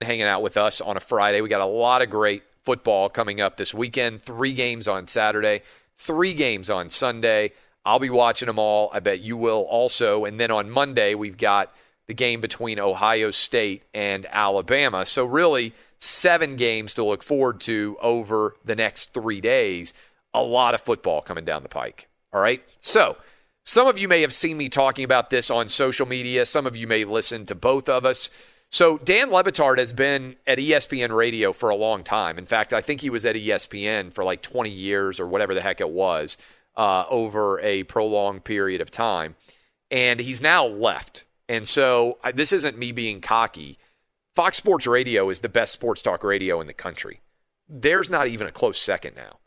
Hanging out with us on a Friday. We got a lot of great football coming up this weekend. Three games on Saturday, three games on Sunday. I'll be watching them all. I bet you will also. And then on Monday, we've got the game between Ohio State and Alabama. So, really, seven games to look forward to over the next three days. A lot of football coming down the pike. All right. So, some of you may have seen me talking about this on social media. Some of you may listen to both of us. So Dan Le Batard has been at ESPN Radio for a long time. In fact, I think he was at ESPN for like 20 years or whatever the heck it was uh, over a prolonged period of time. And he's now left. And so I, this isn't me being cocky. Fox Sports Radio is the best sports talk radio in the country. There's not even a close second now.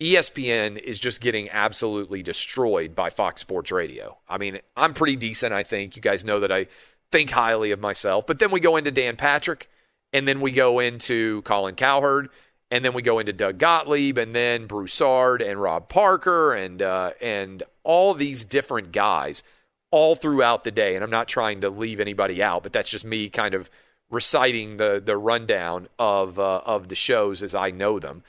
ESPN is just getting absolutely destroyed by Fox Sports Radio. I mean, I'm pretty decent, I think. You guys know that I think highly of myself. But then we go into Dan Patrick, and then we go into Colin Cowherd, and then we go into Doug Gottlieb, and then Broussard and Rob Parker, and uh, and all these different guys all throughout the day. And I'm not trying to leave anybody out, but that's just me kind of reciting the the rundown of uh, of the shows as I know them.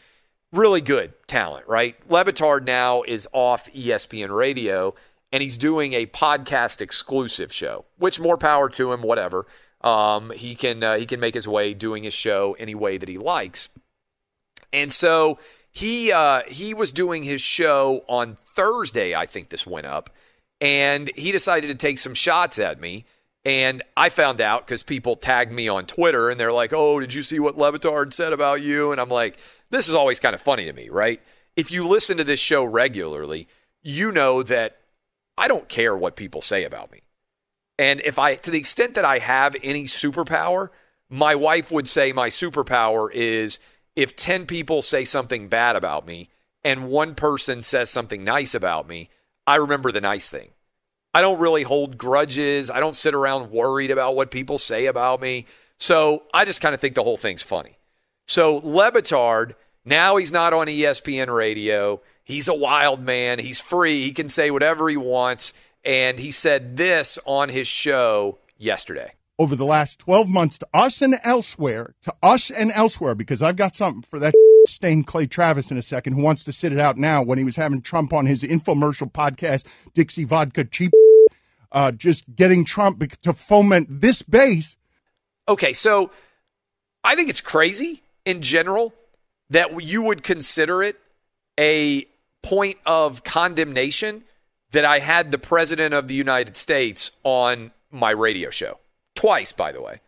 Really good talent, right? Le Batard now is off ESPN Radio and he's doing a podcast exclusive show, which more power to him, whatever. Um, he can uh, he can make his way doing his show any way that he likes. And so he uh, he was doing his show on Thursday, I think this went up, and he decided to take some shots at me. And I found out because people tagged me on Twitter and they're like, "Oh, did you see what Le Batard said about you?" And I'm like, "This is always kind of funny to me, right?" If you listen to this show regularly, you know that I don't care what people say about me. And if I, to the extent that I have any superpower, my wife would say my superpower is if 10 people say something bad about me and one person says something nice about me, I remember the nice thing. I don't really hold grudges. I don't sit around worried about what people say about me. So I just kind of think the whole thing's funny. So Le Batard, now he's not on ESPN radio. He's a wild man. He's free. He can say whatever he wants. And he said this on his show yesterday. Over the last 12 months to us and elsewhere, to us and elsewhere, because I've got something for that stained Clay Travis in a second who wants to sit it out now when he was having Trump on his infomercial podcast, Dixie Vodka Cheap, uh, just getting Trump to foment this base. Okay, so I think it's crazy in general that you would consider it a point of condemnation that I had the President of the United States on my radio show. Twice, by the way.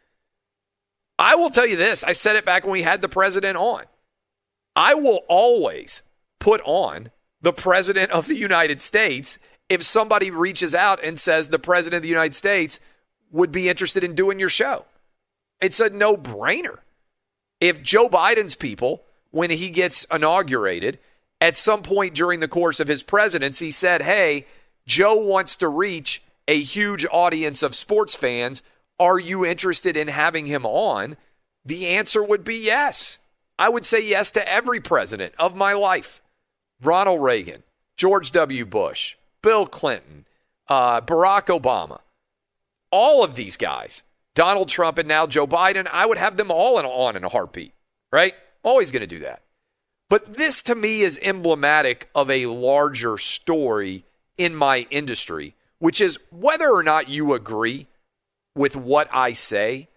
I will tell you this I said it back when we had the President on. I will always put on the President of the United States if somebody reaches out and says the President of the United States would be interested in doing your show. It's a no brainer. If Joe Biden's people, when he gets inaugurated, at some point during the course of his presidency he said, hey, Joe wants to reach a huge audience of sports fans. Are you interested in having him on? The answer would be yes. I would say yes to every president of my life Ronald Reagan, George W. Bush, Bill Clinton, uh, Barack Obama, all of these guys, Donald Trump, and now Joe Biden, I would have them all in, on in a heartbeat, right? Always going to do that. But this to me is emblematic of a larger story in my industry, which is whether or not you agree with what I say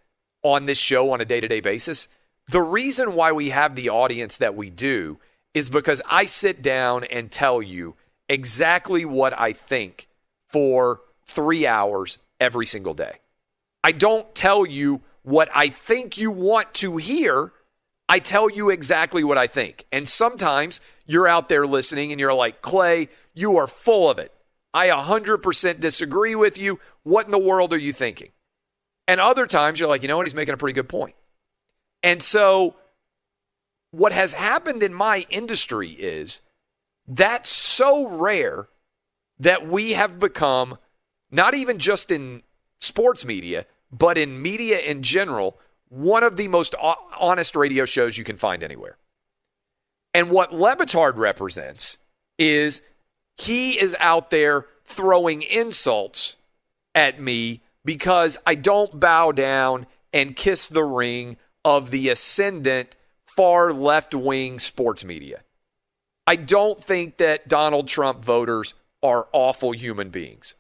on this show on a day to day basis. The reason why we have the audience that we do is because I sit down and tell you exactly what I think for three hours every single day. I don't tell you what I think you want to hear. I tell you exactly what I think. And sometimes you're out there listening and you're like, Clay, you are full of it. I 100% disagree with you. What in the world are you thinking? And other times you're like, you know what? He's making a pretty good point. And so what has happened in my industry is that's so rare that we have become, not even just in sports media, but in media in general, one of the most honest radio shows you can find anywhere. And what Le Batard represents is he is out there throwing insults at me because I don't bow down and kiss the ring of the ascendant far left wing sports media. I don't think that Donald Trump voters are awful human beings.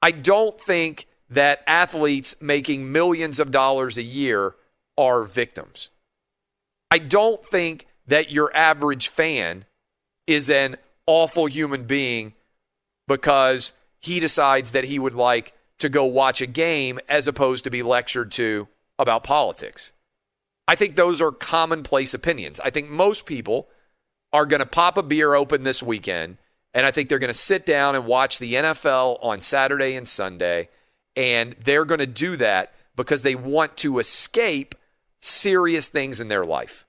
I don't think that athletes making millions of dollars a year are victims. I don't think that your average fan is an awful human being because he decides that he would like to go watch a game as opposed to be lectured to about politics. I think those are commonplace opinions. I think most people are going to pop a beer open this weekend, and I think they're going to sit down and watch the NFL on Saturday and Sunday, and they're going to do that because they want to escape serious things in their life.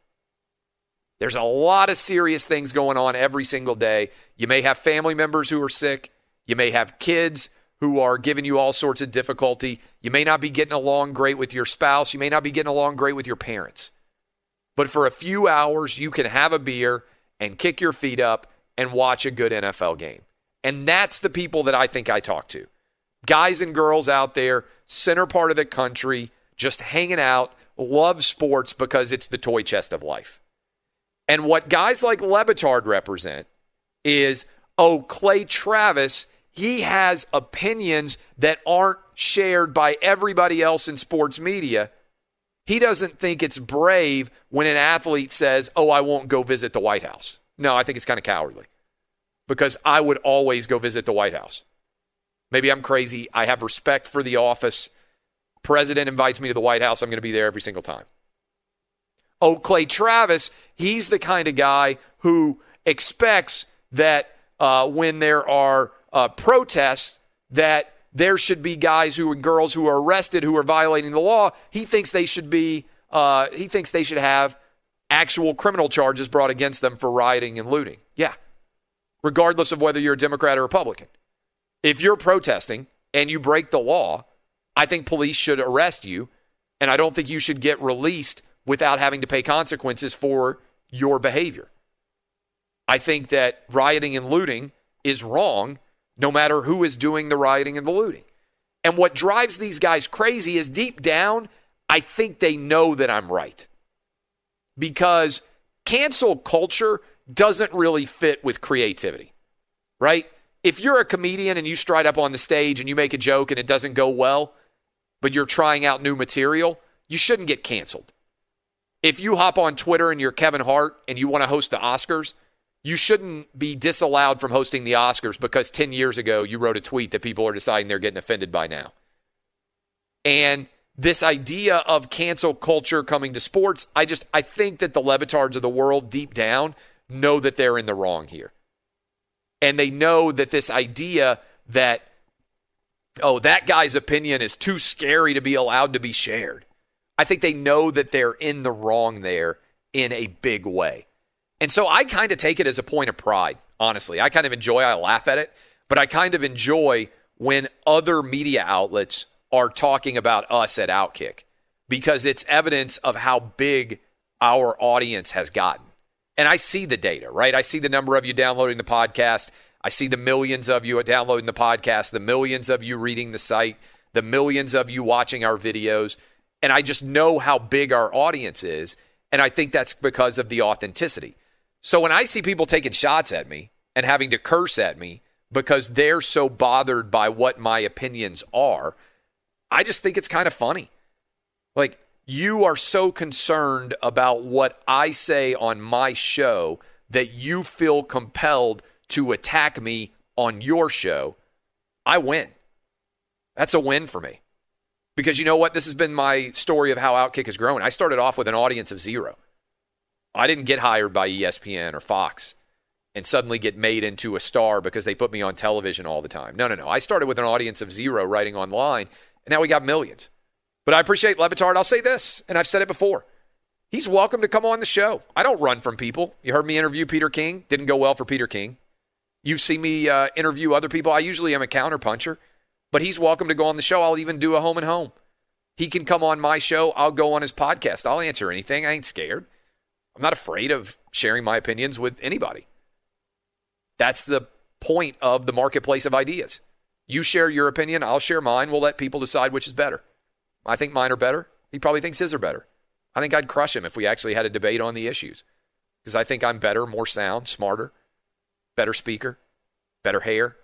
There's a lot of serious things going on every single day. You may have family members who are sick. You may have kids who are giving you all sorts of difficulty. You may not be getting along great with your spouse. You may not be getting along great with your parents. But for a few hours, you can have a beer and kick your feet up and watch a good NFL game. And that's the people that I think I talk to. Guys and girls out there, center part of the country, just hanging out, love sports because it's the toy chest of life. And what guys like Le Batard represent is, oh, Clay Travis, he has opinions that aren't shared by everybody else in sports media. He doesn't think it's brave when an athlete says, oh, I won't go visit the White House. No, I think it's kind of cowardly because I would always go visit the White House. Maybe I'm crazy. I have respect for the office. President invites me to the White House. I'm going to be there every single time. Oh, Clay Travis, he's the kind of guy who expects that uh, when there are uh, protests, that there should be guys who and girls who are arrested who are violating the law. He thinks they should be. Uh, he thinks they should have actual criminal charges brought against them for rioting and looting. Yeah, regardless of whether you're a Democrat or Republican. If you're protesting and you break the law, I think police should arrest you, and I don't think you should get released without having to pay consequences for your behavior. I think that rioting and looting is wrong no matter who is doing the rioting and the looting. And what drives these guys crazy is deep down, I think they know that I'm right. Because cancel culture doesn't really fit with creativity, right? If you're a comedian and you stride up on the stage and you make a joke and it doesn't go well, but you're trying out new material, you shouldn't get canceled. If you hop on Twitter and you're Kevin Hart and you want to host the Oscars, you shouldn't be disallowed from hosting the Oscars because 10 years ago you wrote a tweet that people are deciding they're getting offended by now. And this idea of cancel culture coming to sports, I just I think that the Le Batards of the world deep down know that they're in the wrong here. And they know that this idea that oh, that guy's opinion is too scary to be allowed to be shared. I think they know that they're in the wrong there in a big way. And so I kind of take it as a point of pride, honestly. I kind of enjoy, I laugh at it, but I kind of enjoy when other media outlets are talking about us at Outkick because it's evidence of how big our audience has gotten. And I see the data, right? I see the number of you downloading the podcast. I see the millions of you downloading the podcast, the millions of you reading the site, the millions of you watching our videos. And I just know how big our audience is. And I think that's because of the authenticity. So when I see people taking shots at me and having to curse at me because they're so bothered by what my opinions are, I just think it's kind of funny. Like, you are so concerned about what I say on my show that you feel compelled to attack me on your show, I win. That's a win for me. Because you know what? This has been my story of how Outkick has grown. I started off with an audience of zero. I didn't get hired by ESPN or Fox and suddenly get made into a star because they put me on television all the time. No, no, no. I started with an audience of zero writing online, and now we got millions. But I appreciate Le Batard. I'll say this, and I've said it before. He's welcome to come on the show. I don't run from people. You heard me interview Peter King. Didn't go well for Peter King. You've seen me uh, interview other people. I usually am a counterpuncher, but he's welcome to go on the show. I'll even do a home and home. He can come on my show. I'll go on his podcast. I'll answer anything. I ain't scared. I'm not afraid of sharing my opinions with anybody. That's the point of the marketplace of ideas. You share your opinion, I'll share mine. We'll let people decide which is better. I think mine are better. He probably thinks his are better. I think I'd crush him if we actually had a debate on the issues because I think I'm better, more sound, smarter better speaker, better hair.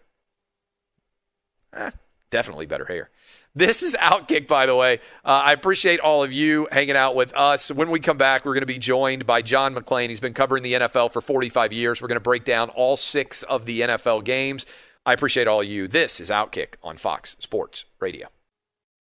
Eh, definitely better hair. This is Outkick, by the way. Uh, I appreciate all of you hanging out with us. When we come back, we're going to be joined by John McClain. He's been covering the NFL for 45 years. We're going to break down all six of the NFL games. I appreciate all of you. This is Outkick on Fox Sports Radio.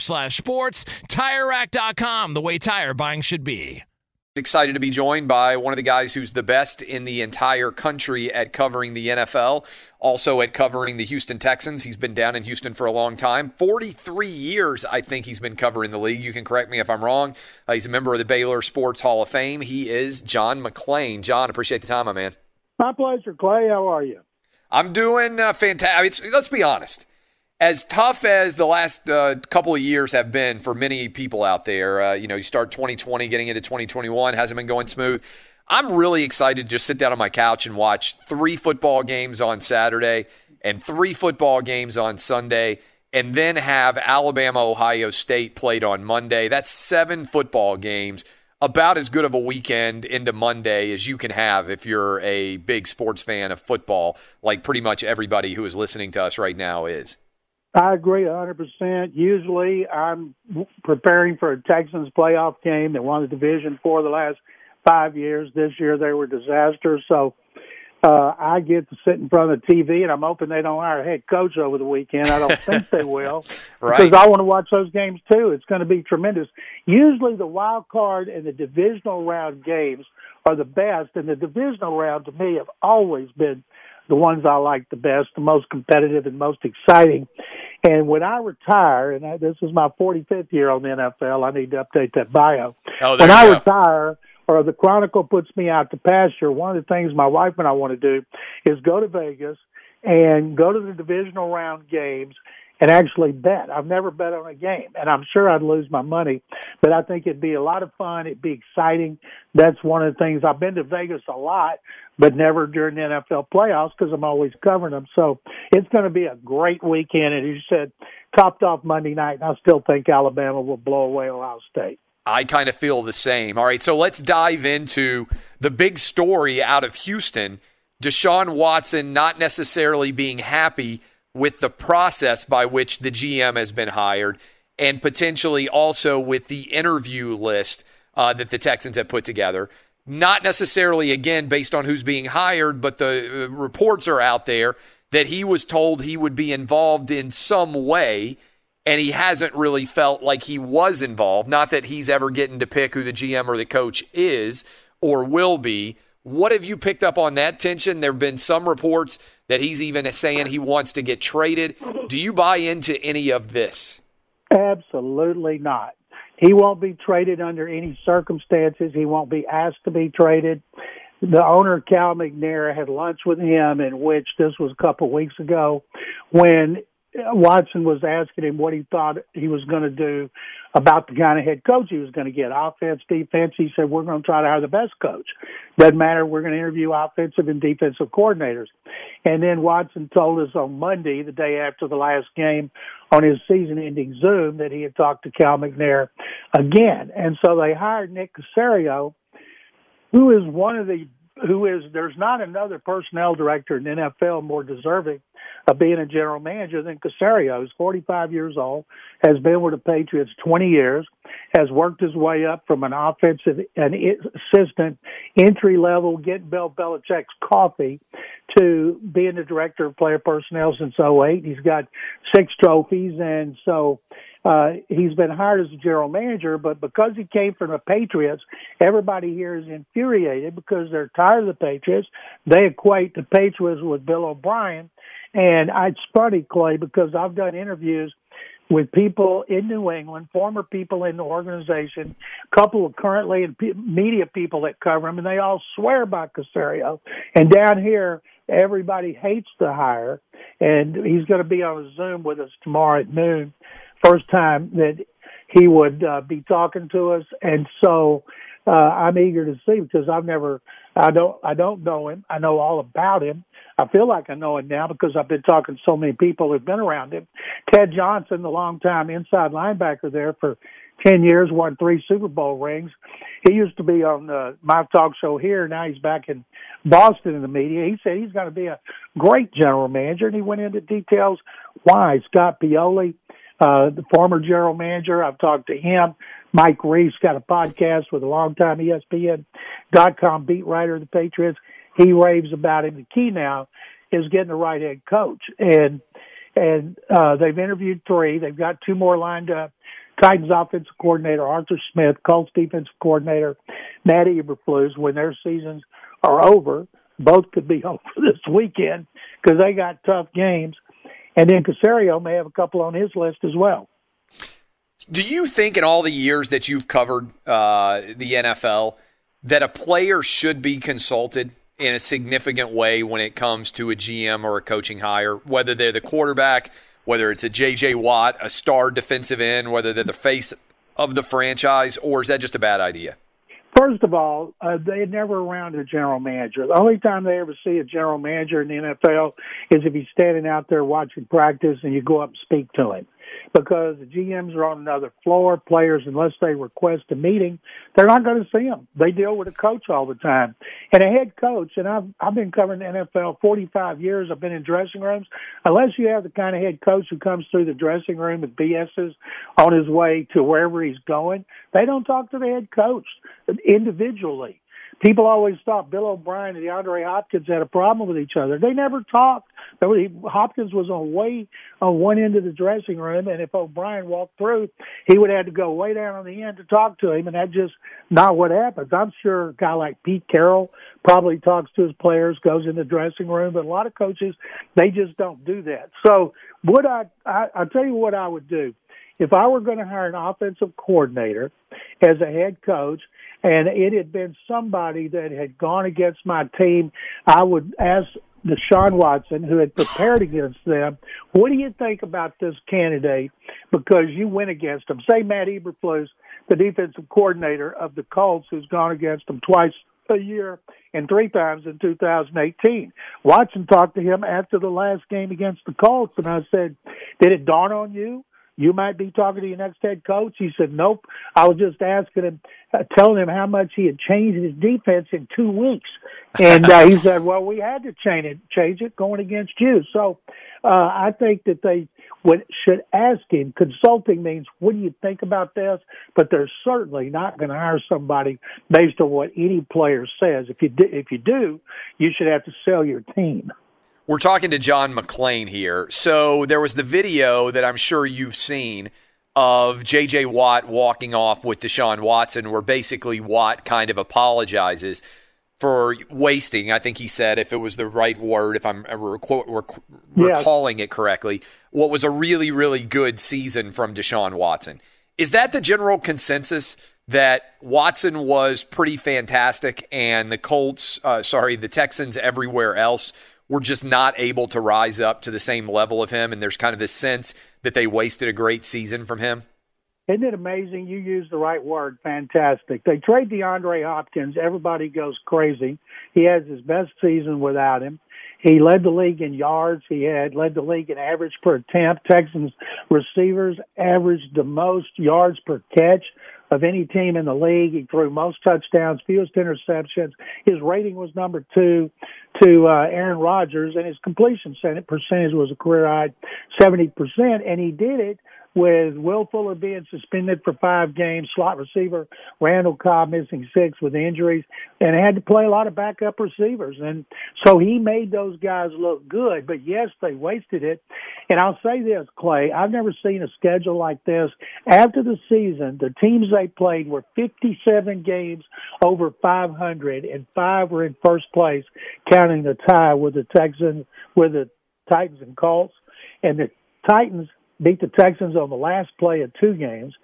slash sports. TireRack.com, the way tire buying should be. Excited to be joined by one of the guys who's the best in the entire country at covering the NFL, also at covering the Houston Texans. He's been down in Houston for a long time 43 years, I think he's been covering the league. You can correct me if I'm wrong. Uh, he's a member of the Baylor Sports Hall of Fame. He is John McClain. John, appreciate the time, my man. My pleasure, Clay. How are you? I'm doing uh, fantastic. let's be honest as tough as the last uh, couple of years have been for many people out there, uh, you know, you start 2020, getting into 2021, hasn't been going smooth. I'm really excited to just sit down on my couch and watch three football games on Saturday and three football games on Sunday, and then have Alabama, Ohio State played on Monday. That's seven football games. About as good of a weekend into Monday as you can have if you're a big sports fan of football, like pretty much everybody who is listening to us right now is. I agree 100%. Usually I'm preparing for a Texans playoff game. They won the division for the last five years. This year they were disasters. So uh, I get to sit in front of the TV, and I'm hoping they don't hire a head coach over the weekend. I don't think they will, right. because I want to watch those games too. It's going to be tremendous. Usually, the wild card and the divisional round games are the best, and the divisional round to me have always been the ones I like the best, the most competitive and most exciting. And when I retire, and I, this is my 45th year on the NFL, I need to update that bio. Oh, when I go. retire, or the Chronicle puts me out to pasture, one of the things my wife and I want to do is go to Vegas and go to the divisional round games and actually bet. I've never bet on a game, and I'm sure I'd lose my money, but I think it'd be a lot of fun. It'd be exciting. That's one of the things. I've been to Vegas a lot, but never during the NFL playoffs because I'm always covering them. So it's going to be a great weekend. And you said, topped off Monday night, and I still think Alabama will blow away Ohio State. I kind of feel the same. All right, so let's dive into the big story out of Houston. Deshaun Watson not necessarily being happy with the process by which the GM has been hired, and potentially also with the interview list uh, that the Texans have put together. Not necessarily, again, based on who's being hired, but the uh, reports are out there that he was told he would be involved in some way and he hasn't really felt like he was involved. Not that he's ever getting to pick who the GM or the coach is or will be. What have you picked up on that tension? There have been some reports that he's even saying he wants to get traded. Do you buy into any of this? Absolutely not. He won't be traded under any circumstances. He won't be asked to be traded. The owner, Cal McNair, had lunch with him, in which this was a couple of weeks ago, when Watson was asking him what he thought he was going to do about the kind of head coach he was going to get, offense, defense. He said, "We're going to try to hire the best coach. Doesn't matter. We're going to interview offensive and defensive coordinators." And then Watson told us on Monday, the day after the last game, on his season-ending Zoom, that he had talked to Cal McNair again. And so they hired Nick Caserio, who is one of the who is there's not another personnel director in the NFL more deserving of being a general manager than Caserio. He's 45 years old, has been with the Patriots 20 years, has worked his way up from an offensive an assistant entry level, getting Bill Belichick's coffee, to being the director of player personnel since 08. He's got six trophies, and so uh, he's been hired as a general manager, but because he came from the Patriots, everybody here is infuriated because they're tired of the Patriots. They equate the Patriots with Bill O'Brien. And it's funny, Clay, because I've done interviews with people in New England, former people in the organization, a couple of currently in media people that cover him, and they all swear by Caserio. And down here, everybody hates the hire, and he's going to be on a Zoom with us tomorrow at noon first time that he would uh, be talking to us, and so uh, I'm eager to see because I've never, I don't, I don't know him. I know all about him. I feel like I know him now because I've been talking to so many people who've been around him. Ted Johnson, the longtime inside linebacker there for 10 years, won three Super Bowl rings. He used to be on uh, my talk show here. Now he's back in Boston in the media. He said he's going to be a great general manager, and he went into details why. Scott Pioli, uh, the former general manager. I've talked to him. Mike Reiss got a podcast with a longtime ESPN.com beat writer of the Patriots. He raves about him. The key now is getting the right head coach, and and uh, they've interviewed three. They've got two more lined up. Titans offensive coordinator Arthur Smith, Colts defensive coordinator Matt Eberflus. When their seasons are over, both could be over this weekend because they got tough games. And then Caserio may have a couple on his list as well. Do you think in all the years that you've covered uh, the NFL that a player should be consulted in a significant way when it comes to a GM or a coaching hire, whether they're the quarterback, whether it's a JJ Watt, a star defensive end, whether they're the face of the franchise, or is that just a bad idea? First of all, uh, they never around a general manager. The only time they ever see a general manager in the NFL is if he's standing out there watching practice and you go up and speak to him because the GMs are on another floor. Players, unless they request a meeting, they're not going to see them. They deal with a coach all the time, and a head coach. And I've I've been covering the NFL 45 years. I've been in dressing rooms. Unless you have the kind of head coach who comes through the dressing room and BS's on his way to wherever he's going, they don't talk to the head coach individually. People always thought Bill O'Brien and DeAndre Hopkins had a problem with each other. They never talked. Hopkins was on way on one end of the dressing room, and if O'Brien walked through, he would have to go way down on the end to talk to him, and that's just not what happens. I'm sure a guy like Pete Carroll probably talks to his players, goes in the dressing room, but a lot of coaches they just don't do that. So, would I? I I'll tell you what I would do if I were going to hire an offensive coordinator as a head coach and it had been somebody that had gone against my team, I would ask Deshaun Watson, who had prepared against them, what do you think about this candidate? Because you went against him. Say Matt Eberflus, the defensive coordinator of the Colts, who's gone against them twice a year and three times in 2018. Watson talked to him after the last game against the Colts, and I said, "Did it dawn on you you might be talking to your next head coach. He said, Nope. I was just asking him, uh, telling him how much he had changed his defense in two weeks. And uh, he said, Well, we had to change it, change it going against you. So uh, I think that they would, should ask him. Consulting means, What do you think about this? But they're certainly not going to hire somebody based on what any player says. If you, do, if you do, you should have to sell your team. We're talking to John McClain here. So there was the video that I'm sure you've seen of J.J. Watt walking off with Deshaun Watson, where basically Watt kind of apologizes for wasting. I think he said, if it was the right word, if I'm rec- rec- recalling it correctly, what was a really, really good season from Deshaun Watson. Is that the general consensus that Watson was pretty fantastic and the Colts, uh, sorry, the Texans everywhere else were just not able to rise up to the same level of him? And there's kind of this sense that they wasted a great season from him? Isn't it amazing? You used the right word, fantastic. They trade DeAndre Hopkins. Everybody goes crazy. He has his best season without him. He led the league in yards. He had led the league in average per attempt. Texans receivers averaged the most yards per catch of any team in the league. He threw most touchdowns, fewest interceptions. His rating was number two to uh, Aaron Rodgers, and his completion percentage was a career high 70%. And he did it with Will Fuller being suspended for five games, slot receiver Randall Cobb missing six with injuries, and had to play a lot of backup receivers. And so he made those guys look good. But yes, they wasted it. And I'll say this, Clay, I've never seen a schedule like this. After the season, the teams they played were 57 games over 500, and five were in first place, counting the tie with the Texans, with the Titans and Colts. And the Titans beat the Texans on the last play of two games,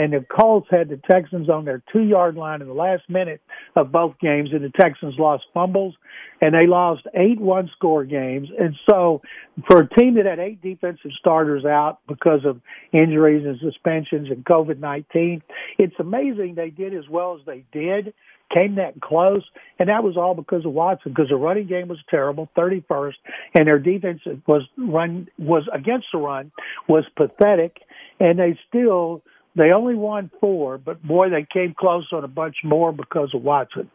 and the Colts had the Texans on their two yard line in the last minute of both games, and the Texans lost fumbles, and they lost eight one score games. And so, for a team that had eight defensive starters out because of injuries and suspensions and COVID 19, it's amazing they did as well as they did came that close, and that was all because of Watson. Because the running game was terrible, 31st, and their defense was run was against the run was pathetic, and they still they only won four, but boy, they came close on a bunch more because of Watson.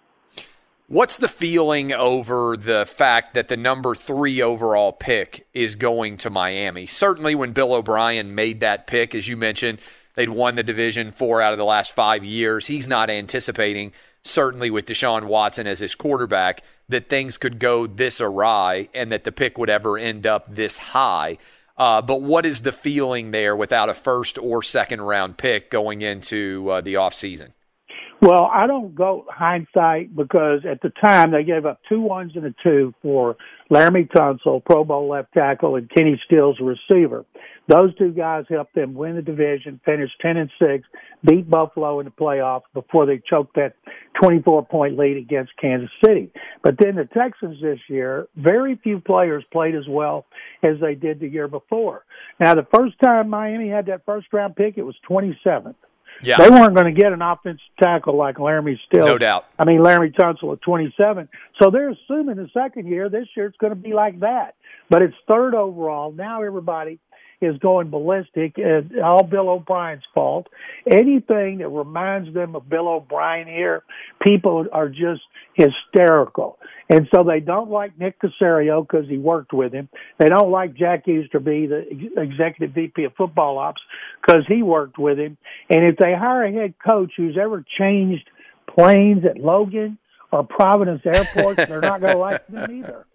What's the feeling over the fact that the number three overall pick is going to Miami? Certainly, when Bill O'Brien made that pick, as you mentioned, they'd won the division four out of the last five years. He's not anticipating certainly with Deshaun Watson as his quarterback, that things could go this awry and that the pick would ever end up this high. Uh, but what is the feeling there without a first or second round pick going into uh, the offseason? Well, I don't go hindsight because at the time they gave up two ones and a two for Laremy Tunsil, Pro Bowl left tackle, and Kenny Stills, receiver. Those two guys helped them win the division, finish 10 and 6, beat Buffalo in the playoffs before they choked that 24 point lead against Kansas City. But then the Texans this year, very few players played as well as they did the year before. Now, the first time Miami had that first round pick, it was 27th. Yeah. They weren't going to get an offensive tackle like Laremy Still. No doubt. I mean, Laremy Tunsil at 27. So they're assuming the second year, this year, it's going to be like that. But it's third overall. Now everybody is going ballistic. It's all Bill O'Brien's fault. Anything that reminds them of Bill O'Brien here, people are just hysterical. And so they don't like Nick Caserio because he worked with him. They don't like Jack Easterby, the executive VP of football ops, because he worked with him. And if they hire a head coach who's ever changed planes at Logan or Providence Airport, they're not going to like them either.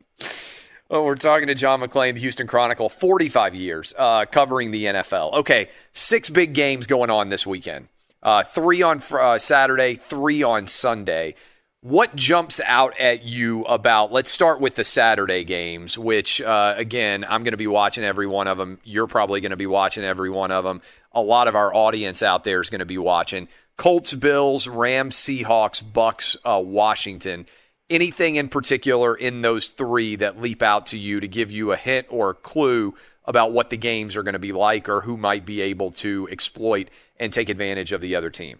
Oh, we're talking to John McClain, the Houston Chronicle, 45 years uh, covering the NFL. Okay, six big games going on this weekend. Uh, three on uh, Saturday, three on Sunday. What jumps out at you about? Let's start with the Saturday games, which uh, again, I'm going to be watching every one of them. You're probably going to be watching every one of them. A lot of our audience out there is going to be watching. Colts, Bills, Rams, Seahawks, Bucks, uh, Washington anything in particular in those three that leap out to you to give you a hint or a clue about what the games are going to be like or who might be able to exploit and take advantage of the other team?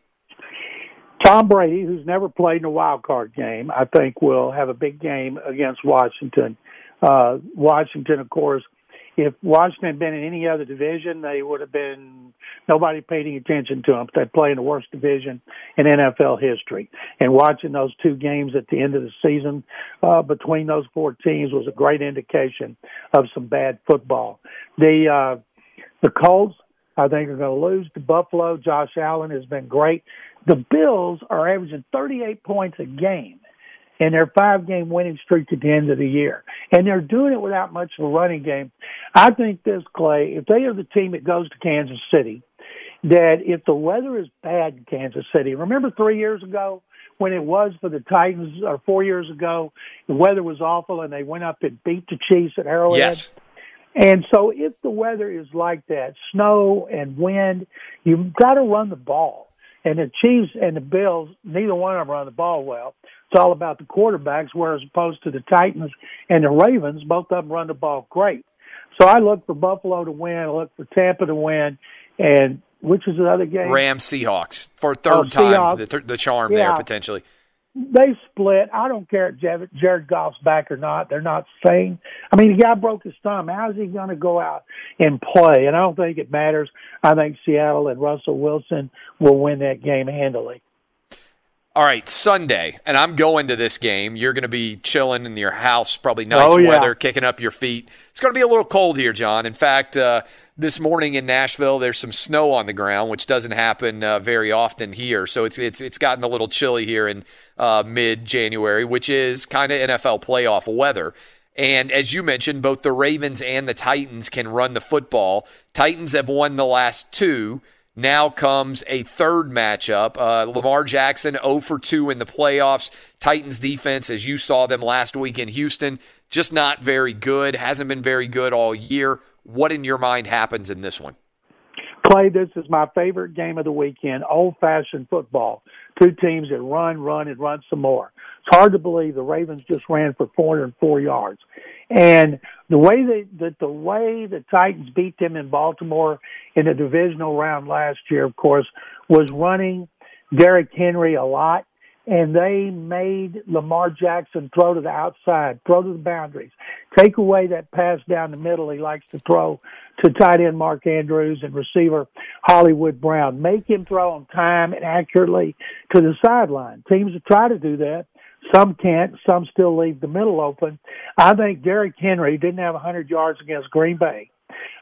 Tom Brady, who's never played in a wild card game, I think will have a big game against Washington. Uh, Washington, of course, if Washington had been in any other division, they would have been nobody paid any attention to them. They play in the worst division in NFL history. And watching those two games at the end of the season uh, between those four teams was a great indication of some bad football. The uh, the Colts, I think, are going to lose to Buffalo. Josh Allen has been great. The Bills are averaging 38 points a game in their five game winning streak at the end of the year. And they're doing it without much of a running game. I think this, Clay, if they are the team that goes to Kansas City, that if the weather is bad in Kansas City, remember three years ago when it was for the Titans, or four years ago, the weather was awful and they went up and beat the Chiefs at Arrowhead? Yes. And so if the weather is like that, snow and wind, you've got to run the ball. And the Chiefs and the Bills, neither one of them run the ball well. It's all about the quarterbacks, whereas opposed to the Titans and the Ravens, both of them run the ball great. So I look for Buffalo to win. I look for Tampa to win. And which is the other game? Rams Seahawks for a third Oh, time. Seahawks. The, the charm Yeah. there potentially. They split. I don't care if Jared, Jared Goff's back or not. They're not saying. I mean, the guy broke his thumb. How's he going to go out and play? And I don't think it matters. I think Seattle and Russell Wilson will win that game handily. All right, Sunday, and I'm going to this game. You're going to be chilling in your house, probably nice Oh, yeah. weather, kicking up your feet. It's going to be a little cold here, John. In fact, uh, this morning in Nashville, there's some snow on the ground, which doesn't happen uh, very often here. So it's it's it's gotten a little chilly here in uh, mid January, which is kind of NFL playoff weather. And as you mentioned, both the Ravens and the Titans can run the football. Titans have won the last two. Now comes a third matchup. Uh, Lamar Jackson 0 for 2 in the playoffs. Titans defense, as you saw them last week in Houston, just not very good. Hasn't been very good all year. What in your mind happens in this one? Clay, this is my favorite game of the weekend. Old fashioned football. Two teams that run, run, and run some more. It's hard to believe the Ravens just ran for 404 yards. And the way they, that the way the Titans beat them in Baltimore in the divisional round last year, of course, was running Derrick Henry a lot. And they made Lamar Jackson throw to the outside, throw to the boundaries, take away that pass down the middle he likes to throw to tight end Mark Andrews and receiver Hollywood Brown. Make him throw on time and accurately to the sideline. Teams that try to do that, some can't, some still leave the middle open. I think Derrick Henry didn't have 100 yards against Green Bay.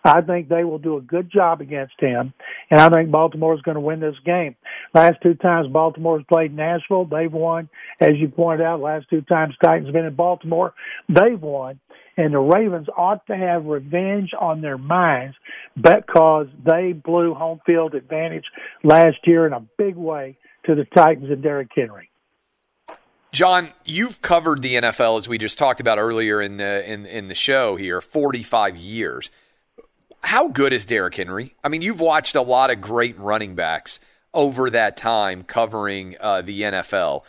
I think they will do a good job against him, and I think Baltimore is going to win this game. Last two times Baltimore's played Nashville, they've won. As you pointed out, last two times Titans have been in Baltimore, they've won. And the Ravens ought to have revenge on their minds because they blew home field advantage last year in a big way to the Titans and Derrick Henry. John, you've covered the NFL as we just talked about earlier in the, in in the show here, 45 years. How good is Derrick Henry? I mean, you've watched a lot of great running backs over that time covering uh, the NFL.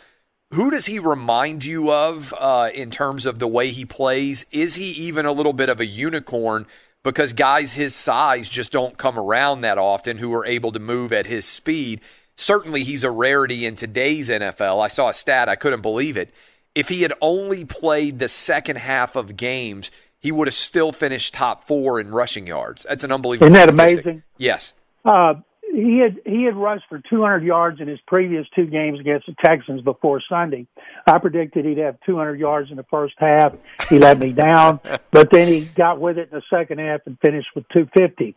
Who does he remind you of uh, in terms of the way he plays? Is he even a little bit of a unicorn? Because guys his size just don't come around that often who are able to move at his speed. Certainly, he's a rarity in today's NFL. I saw a stat, I couldn't believe it. If he had only played the second half of games, he would have still finished top four in rushing yards. That's an unbelievable. Isn't that statistic. amazing? Yes. Uh, he had he had rushed for 200 yards in his previous two games against the Texans before Sunday. I predicted he'd have 200 yards in the first half. He let me down, but then he got with it in the second half and finished with 250.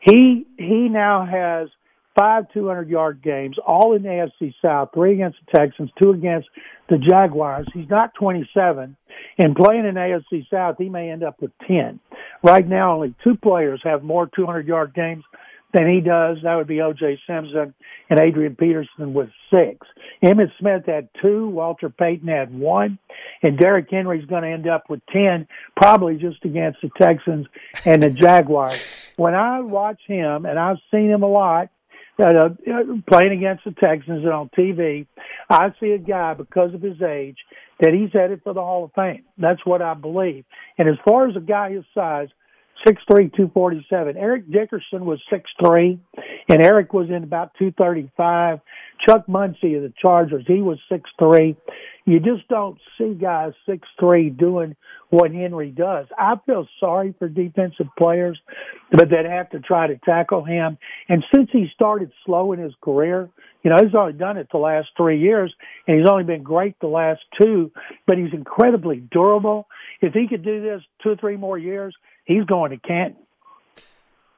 He he now has five 200 yard games, all in the AFC South, three against the Texans, two against the Jaguars. He's not 27, and playing in AFC South, he may end up with 10. Right now, only two players have more 200 yard games than he does. That would be O.J. Simpson and Adrian Peterson with six. Emmitt Smith had two. Walter Payton had one. And Derrick Henry's going to end up with 10, probably just against the Texans and the Jaguars. When I watch him, and I've seen him a lot, uh, playing against the Texans and on TV, I see a guy because of his age that he's headed for the Hall of Fame. That's what I believe. And as far as a guy his size, six three, two forty seven. Eric Dickerson was six three, and Eric was in about two thirty five. Chuck Muncie of the Chargers, he was six three. You just don't see guys six three doing what Henry does. I feel sorry for defensive players, but that have to try to tackle him. And since he started slow in his career, you know, he's only done it the last three years, and he's only been great the last two, but he's incredibly durable. If he could do this two or three more years, he's going to Canton.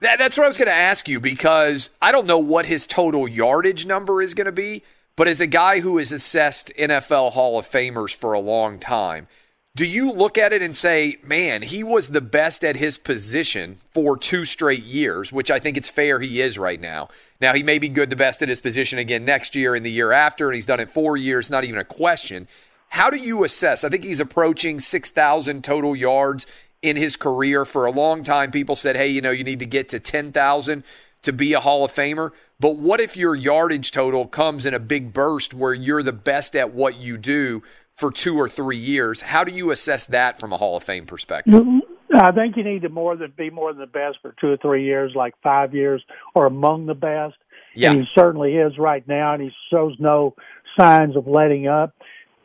That, that's what I was going to ask you because I don't know what his total yardage number is going to be, but as a guy who has assessed NFL Hall of Famers for a long time, do you look at it and say, man, he was the best at his position for two straight years, which I think it's fair he is right now. Now, he may be good the best at his position again next year and the year after, and he's done it four years, not even a question. How do you assess? I think he's approaching 6,000 total yards in his career. For a long time, people said, hey, you know, you need to get to 10,000 to be a Hall of Famer. But what if your yardage total comes in a big burst where you're the best at what you do for two or three years. How do you assess that from a Hall of Fame perspective? Mm-hmm. I think you need to more than be more than the best for two or three years, like five years, or among the best. Yeah. And he certainly is right now, and he shows no signs of letting up.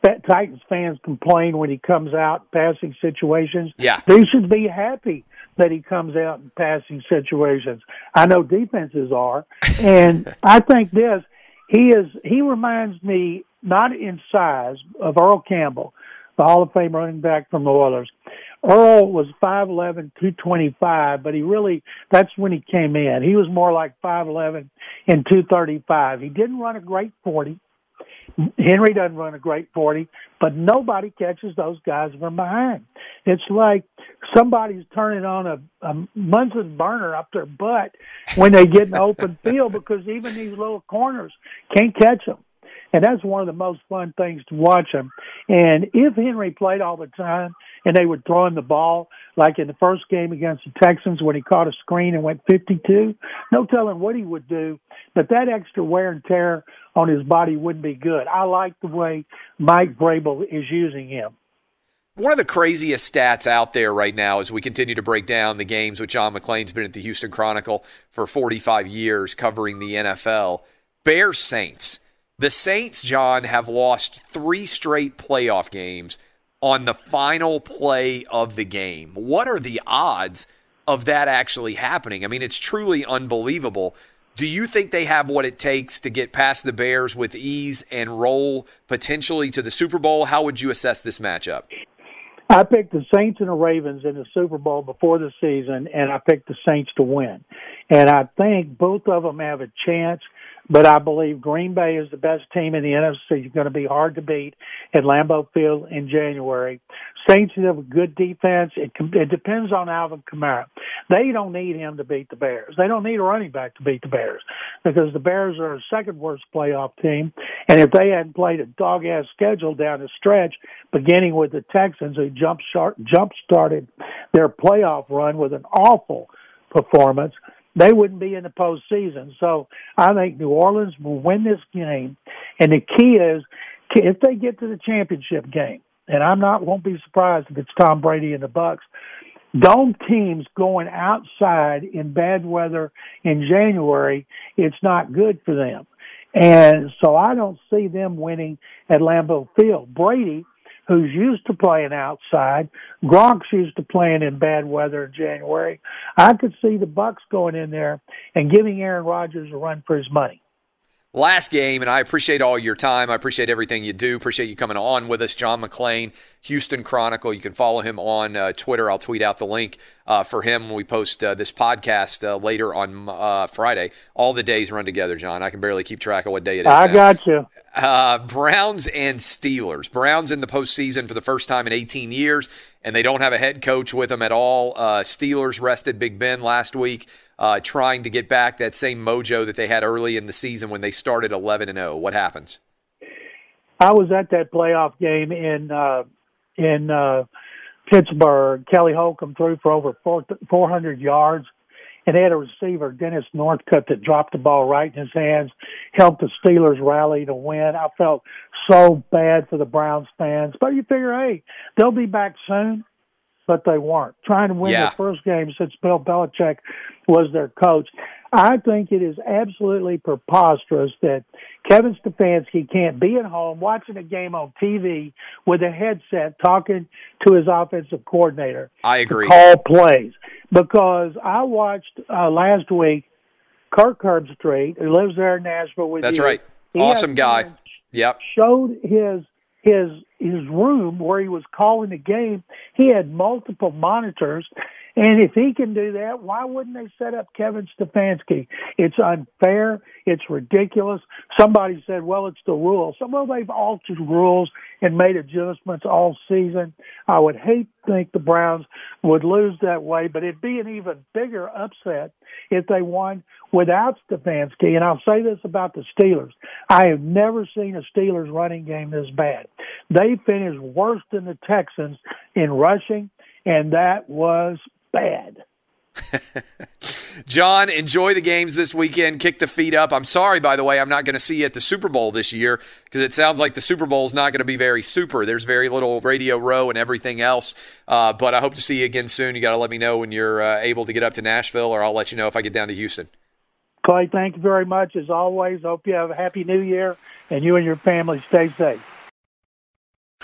Titans fans complain when he comes out passing situations. Yeah. They should be happy that he comes out in passing situations. I know defenses are, and I think this he is he reminds me not in size of Earl Campbell, the Hall of Fame running back from the Oilers. Earl was 5'11", 225, but he really, that's when he came in. He was more like 5'11 and 235. He didn't run a great 40. Henry doesn't run a great 40, but nobody catches those guys from behind. It's like somebody's turning on a, a Bunsen burner up their butt when they get the open field because even these little corners can't catch them. And that's one of the most fun things to watch him. And if Henry played all the time and they would throw him the ball, like in the first game against the Texans when he caught a screen and went 52, no telling what he would do. But that extra wear and tear on his body wouldn't be good. I like the way Mike Vrabel is using him. One of the craziest stats out there right now as we continue to break down the games with John McClain's been at the Houston Chronicle for 45 years covering the NFL. Bears Saints. The Saints, John, have lost three straight playoff games on the final play of the game. What are the odds of that actually happening? I mean, it's truly unbelievable. Do you think they have what it takes to get past the Bears with ease and roll potentially to the Super Bowl? How would you assess this matchup? I picked the Saints and the Ravens in the Super Bowl before the season, and I picked the Saints to win. And I think both of them have a chance but I believe Green Bay is the best team in the NFC. It's going to be hard to beat at Lambeau Field in January. Saints have a good defense. It, it depends on Alvin Kamara. They don't need him to beat the Bears. They don't need a running back to beat the Bears because the Bears are a second worst playoff team. And if they hadn't played a dog ass schedule down the stretch, beginning with the Texans who jump start, jump started their playoff run with an awful performance, they wouldn't be in the postseason. So I think New Orleans will win this game. And the key is if they get to the championship game, and I'm not won't be surprised if it's Tom Brady and the Bucs. Dome teams going outside in bad weather in January, it's not good for them. And so I don't see them winning at Lambeau Field. Brady who's used to playing outside. Gronk's used to playing in bad weather in January. I could see the Bucs going in there and giving Aaron Rodgers a run for his money. Last game, and I appreciate all your time. I appreciate everything you do. Appreciate you coming on with us, John McClain, Houston Chronicle. You can follow him on uh, Twitter. I'll tweet out the link uh, for him when we post uh, this podcast uh, later on uh, Friday. All the days run together, John. I can barely keep track of what day it is. I now. got you. Uh, Browns and Steelers. Browns in the postseason for the first time in 18 years, and they don't have a head coach with them at all. Uh, Steelers rested Big Ben last week, uh, trying to get back that same mojo that they had early in the season when they started 11 and 0. What happens? I was at that playoff game in uh, in uh, Pittsburgh. Kelly Holcomb threw for over 400 yards and they had a receiver, Dennis Northcutt, that dropped the ball right in his hands, helped the Steelers rally to win. I felt so bad for the Browns fans, but you figure, hey, they'll be back soon. But they weren't trying to win yeah. their first game since Bill Belichick was their coach. I think it is absolutely preposterous that Kevin Stefanski can't be at home watching a game on TV with a headset talking to his offensive coordinator. I agree. call plays because I watched uh, last week Kirk Herbstreit, who lives there in Nashville with That's you. right. Awesome guy. Yep. Showed his his his room where he was calling the game. He had multiple monitors, And if he can do that, why wouldn't they set up Kevin Stefanski? It's unfair. It's ridiculous. Somebody said, well, it's the rules. Well, they've altered rules and made adjustments all season. I would hate to think the Browns would lose that way, but it'd be an even bigger upset if they won without Stefanski. And I'll say this about the Steelers. I have never seen a Steelers running game this bad. They finished worse than the Texans in rushing, and that was bad. John, enjoy the games this weekend. Kick the feet up. I'm sorry, by the way, I'm not going to see you at the Super Bowl this year because it sounds like the Super Bowl is not going to be very super. There's very little Radio Row and everything else. Uh, but I hope to see you again soon. You got to let me know when you're uh, able to get up to Nashville, or I'll let you know if I get down to Houston. Clay, thank you very much as always. Hope you have a happy new year and you and your family stay safe.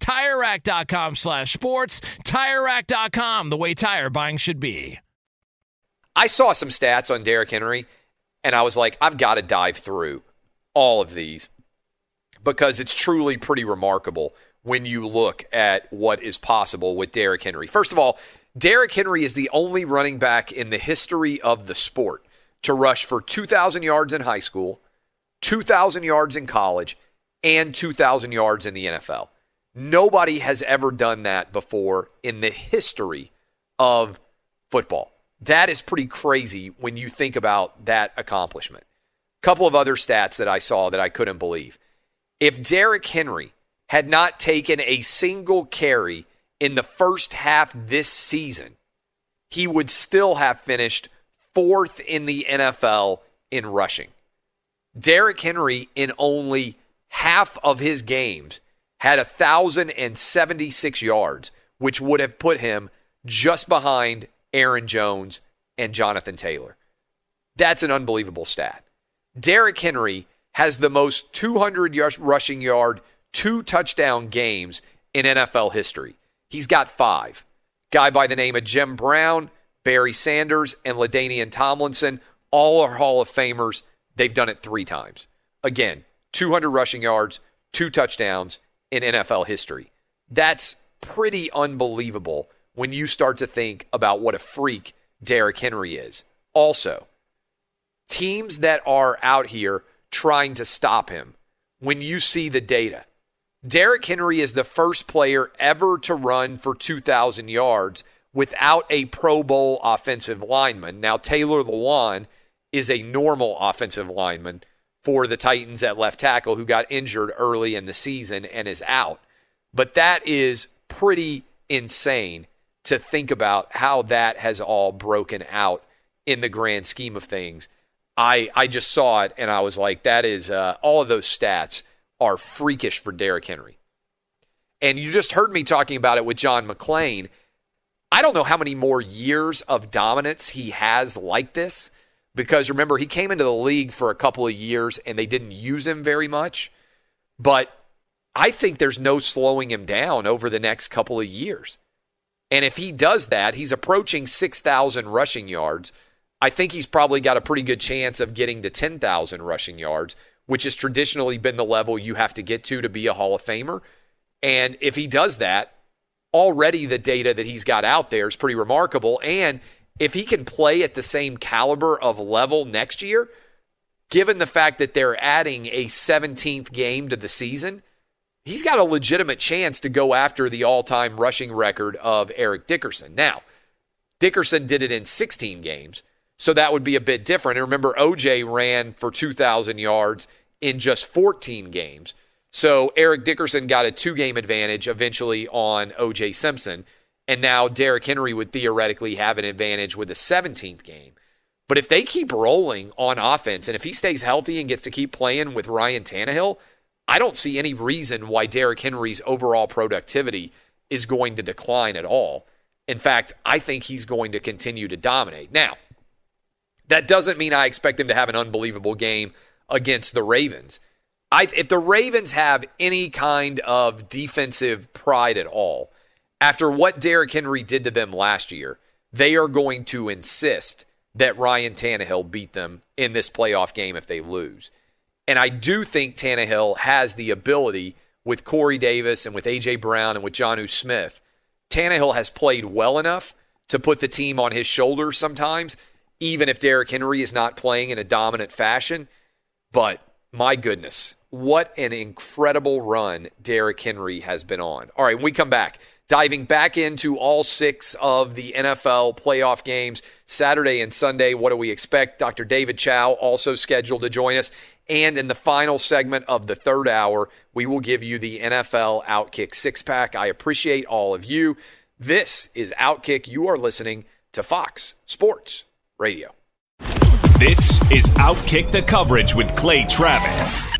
TireRack.com slash sports. TireRack.com, the way tire buying should be. I saw some stats on Derrick Henry, and I was like, I've got to dive through all of these because it's truly pretty remarkable when you look at what is possible with Derrick Henry. First of all, Derrick Henry is the only running back in the history of the sport to rush for 2,000 yards in high school, 2,000 yards in college, and 2,000 yards in the NFL. Nobody has ever done that before in the history of football. That is pretty crazy when you think about that accomplishment. Couple of other stats that I saw that I couldn't believe. If Derrick Henry had not taken a single carry in the first half this season, he would still have finished fourth in the NFL in rushing. Derrick Henry, in only half of his games, had 1,076 yards, which would have put him just behind Aaron Jones and Jonathan Taylor. That's an unbelievable stat. Derrick Henry has the most 200 yard rushing yard, two touchdown games in NFL history. He's got five. Guy by the name of Jim Brown, Barry Sanders, and LaDainian Tomlinson, all are Hall of Famers. They've done it three times. Again, 200 rushing yards, two touchdowns in NFL history. That's pretty unbelievable when you start to think about what a freak Derrick Henry is. Also, teams that are out here trying to stop him, when you see the data, Derrick Henry is the first player ever to run for 2,000 yards without a Pro Bowl offensive lineman. Now, Taylor Lewan is a normal offensive lineman for the Titans at left tackle who got injured early in the season and is out. But that is pretty insane to think about how that has all broken out in the grand scheme of things. I, I just saw it and I was like, that is uh, all of those stats are freakish for Derrick Henry. And you just heard me talking about it with John McClain. I don't know how many more years of dominance he has like this because remember, he came into the league for a couple of years and they didn't use him very much. But I think there's no slowing him down over the next couple of years. And if he does that, he's approaching 6,000 rushing yards. I think he's probably got a pretty good chance of getting to 10,000 rushing yards, which has traditionally been the level you have to get to to be a Hall of Famer. And if he does that, already the data that he's got out there is pretty remarkable. And if he can play at the same caliber of level next year, given the fact that they're adding a 17th game to the season, he's got a legitimate chance to go after the all time rushing record of Eric Dickerson. Now, Dickerson did it in 16 games, so that would be a bit different. And remember, OJ ran for 2,000 yards in just 14 games. So Eric Dickerson got a two game advantage eventually on OJ Simpson. And now Derrick Henry would theoretically have an advantage with the 17th game. But if they keep rolling on offense and if he stays healthy and gets to keep playing with Ryan Tannehill, I don't see any reason why Derrick Henry's overall productivity is going to decline at all. In fact, I think he's going to continue to dominate. Now, that doesn't mean I expect him to have an unbelievable game against the Ravens. I, if the Ravens have any kind of defensive pride at all, after what Derrick Henry did to them last year, they are going to insist that Ryan Tannehill beat them in this playoff game if they lose. And I do think Tannehill has the ability with Corey Davis and with A.J. Brown and with Jonnu Smith. Tannehill has played well enough to put the team on his shoulders sometimes, even if Derrick Henry is not playing in a dominant fashion. But my goodness, what an incredible run Derrick Henry has been on. All right, when we come back, diving back into all six of the NFL playoff games Saturday and Sunday. What do we expect? Dr. David Chao also scheduled to join us. And in the final segment of the third hour, we will give you the NFL Outkick six pack. I appreciate all of you. This is Outkick. You are listening to Fox Sports Radio. This is Outkick the coverage with Clay Travis.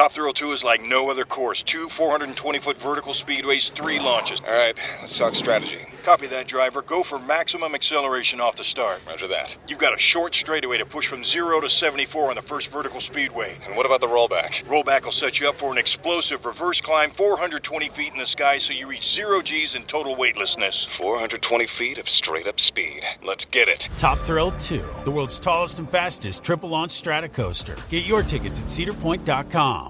Top Thrill 2 is like no other course. Two 420-foot vertical speedways, three launches. All right, let's talk strategy. Copy that, driver. Go for maximum acceleration off the start. Roger that. You've got a short straightaway to push from 0 to 74 on the first vertical speedway. And what about the rollback? Rollback will set you up for an explosive reverse climb 420 feet in the sky so you reach 0 Gs in total weightlessness. 420 feet of straight-up speed. Let's get it. Top Thrill 2, the world's tallest and fastest triple launch strata coaster. Get your tickets at cedarpoint.com.